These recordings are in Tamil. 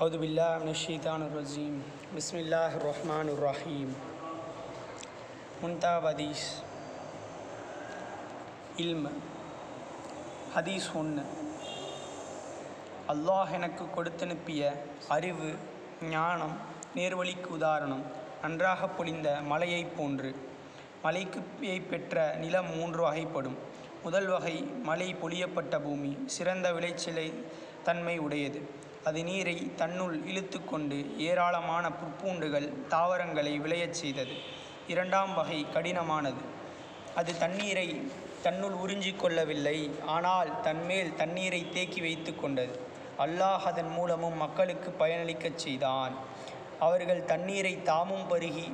أعوذ بالله من الشيطان الرجيم بسم الله الرحمن الرحيم முன்தாப் ஹதீஸ் இல்ம ஹதீஸ் ஒன்று அல்லாஹ் எனக்கு கொடுத்தனுப்பிய அறிவு ஞானம் நேர்வழிக்கு உதாரணம் நன்றாக பொழிந்த மலையைப் போன்று மலைக்கு பெற்ற நிலம் மூன்று வகைப்படும் முதல் வகை மழை பொழியப்பட்ட பூமி சிறந்த விளைச்சலை தன்மை உடையது அது நீரை தன்னுள் இழுத்து கொண்டு ஏராளமான புற்பூண்டுகள் தாவரங்களை விளையச் செய்தது. இரண்டாம் வகை கடினமானது. அது தண்ணீரை தன்னுள் உறிஞ்சிக் கொள்ளவில்லை ஆனால் தன்மேல் தண்ணீரை தேக்கி வைத்து கொண்டது. அல்லாஹ் அதன் மூலமும் மக்களுக்கு பயனளிக்கச் செய்தான். அவர்கள் தண்ணீரை தாமும் பருகி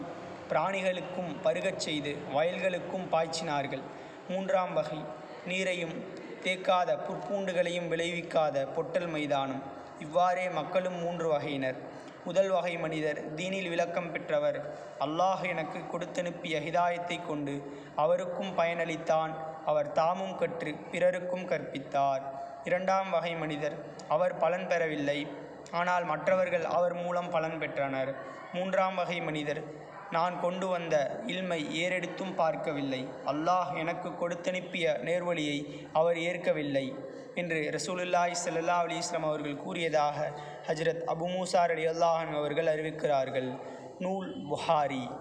பிராணிகளுக்கும் பருகச் செய்து வயல்களுக்கும் பாய்ச்சினார்கள். மூன்றாம் வகை நீரையும் தேக்காத புற்பூண்டுகளையும் விளைவிக்காத பொட்டல் மைதானம். இவ்வாறே மக்களும் மூன்று வகையினர். முதல் வகை மனிதர் தீனில் விளக்கம் பெற்றவர். அல்லாஹ் எனக்கு கொடுத்தனுப்பிய ஹிதாயத்தை கொண்டு அவருக்கும் பயனளித்தான். அவர் தாமும் கற்று பிறருக்கும் கற்பித்தார். இரண்டாம் வகை மனிதர் அவர் பலன் பெறவில்லை. ஆனால் மற்றவர்கள் அவர் மூலம் பலன் பெற்றனர். மூன்றாம் வகை மனிதர் நான் கொண்டு வந்த இல்மை ஏறெடுத்தும் பார்க்கவில்லை. அல்லாஹ் எனக்கு கொடுத்தனுப்பிய நேர்வழியை அவர் ஏற்கவில்லை என்று ரசூலுல்லாய் சல்லா அலி இஸ்லாம் அவர்கள் கூறியதாக ஹஜ்ரத் அபு மூசார் அலி அல்லாஹன் அவர்கள் அறிவிக்கிறார்கள். நூல் புகாரி.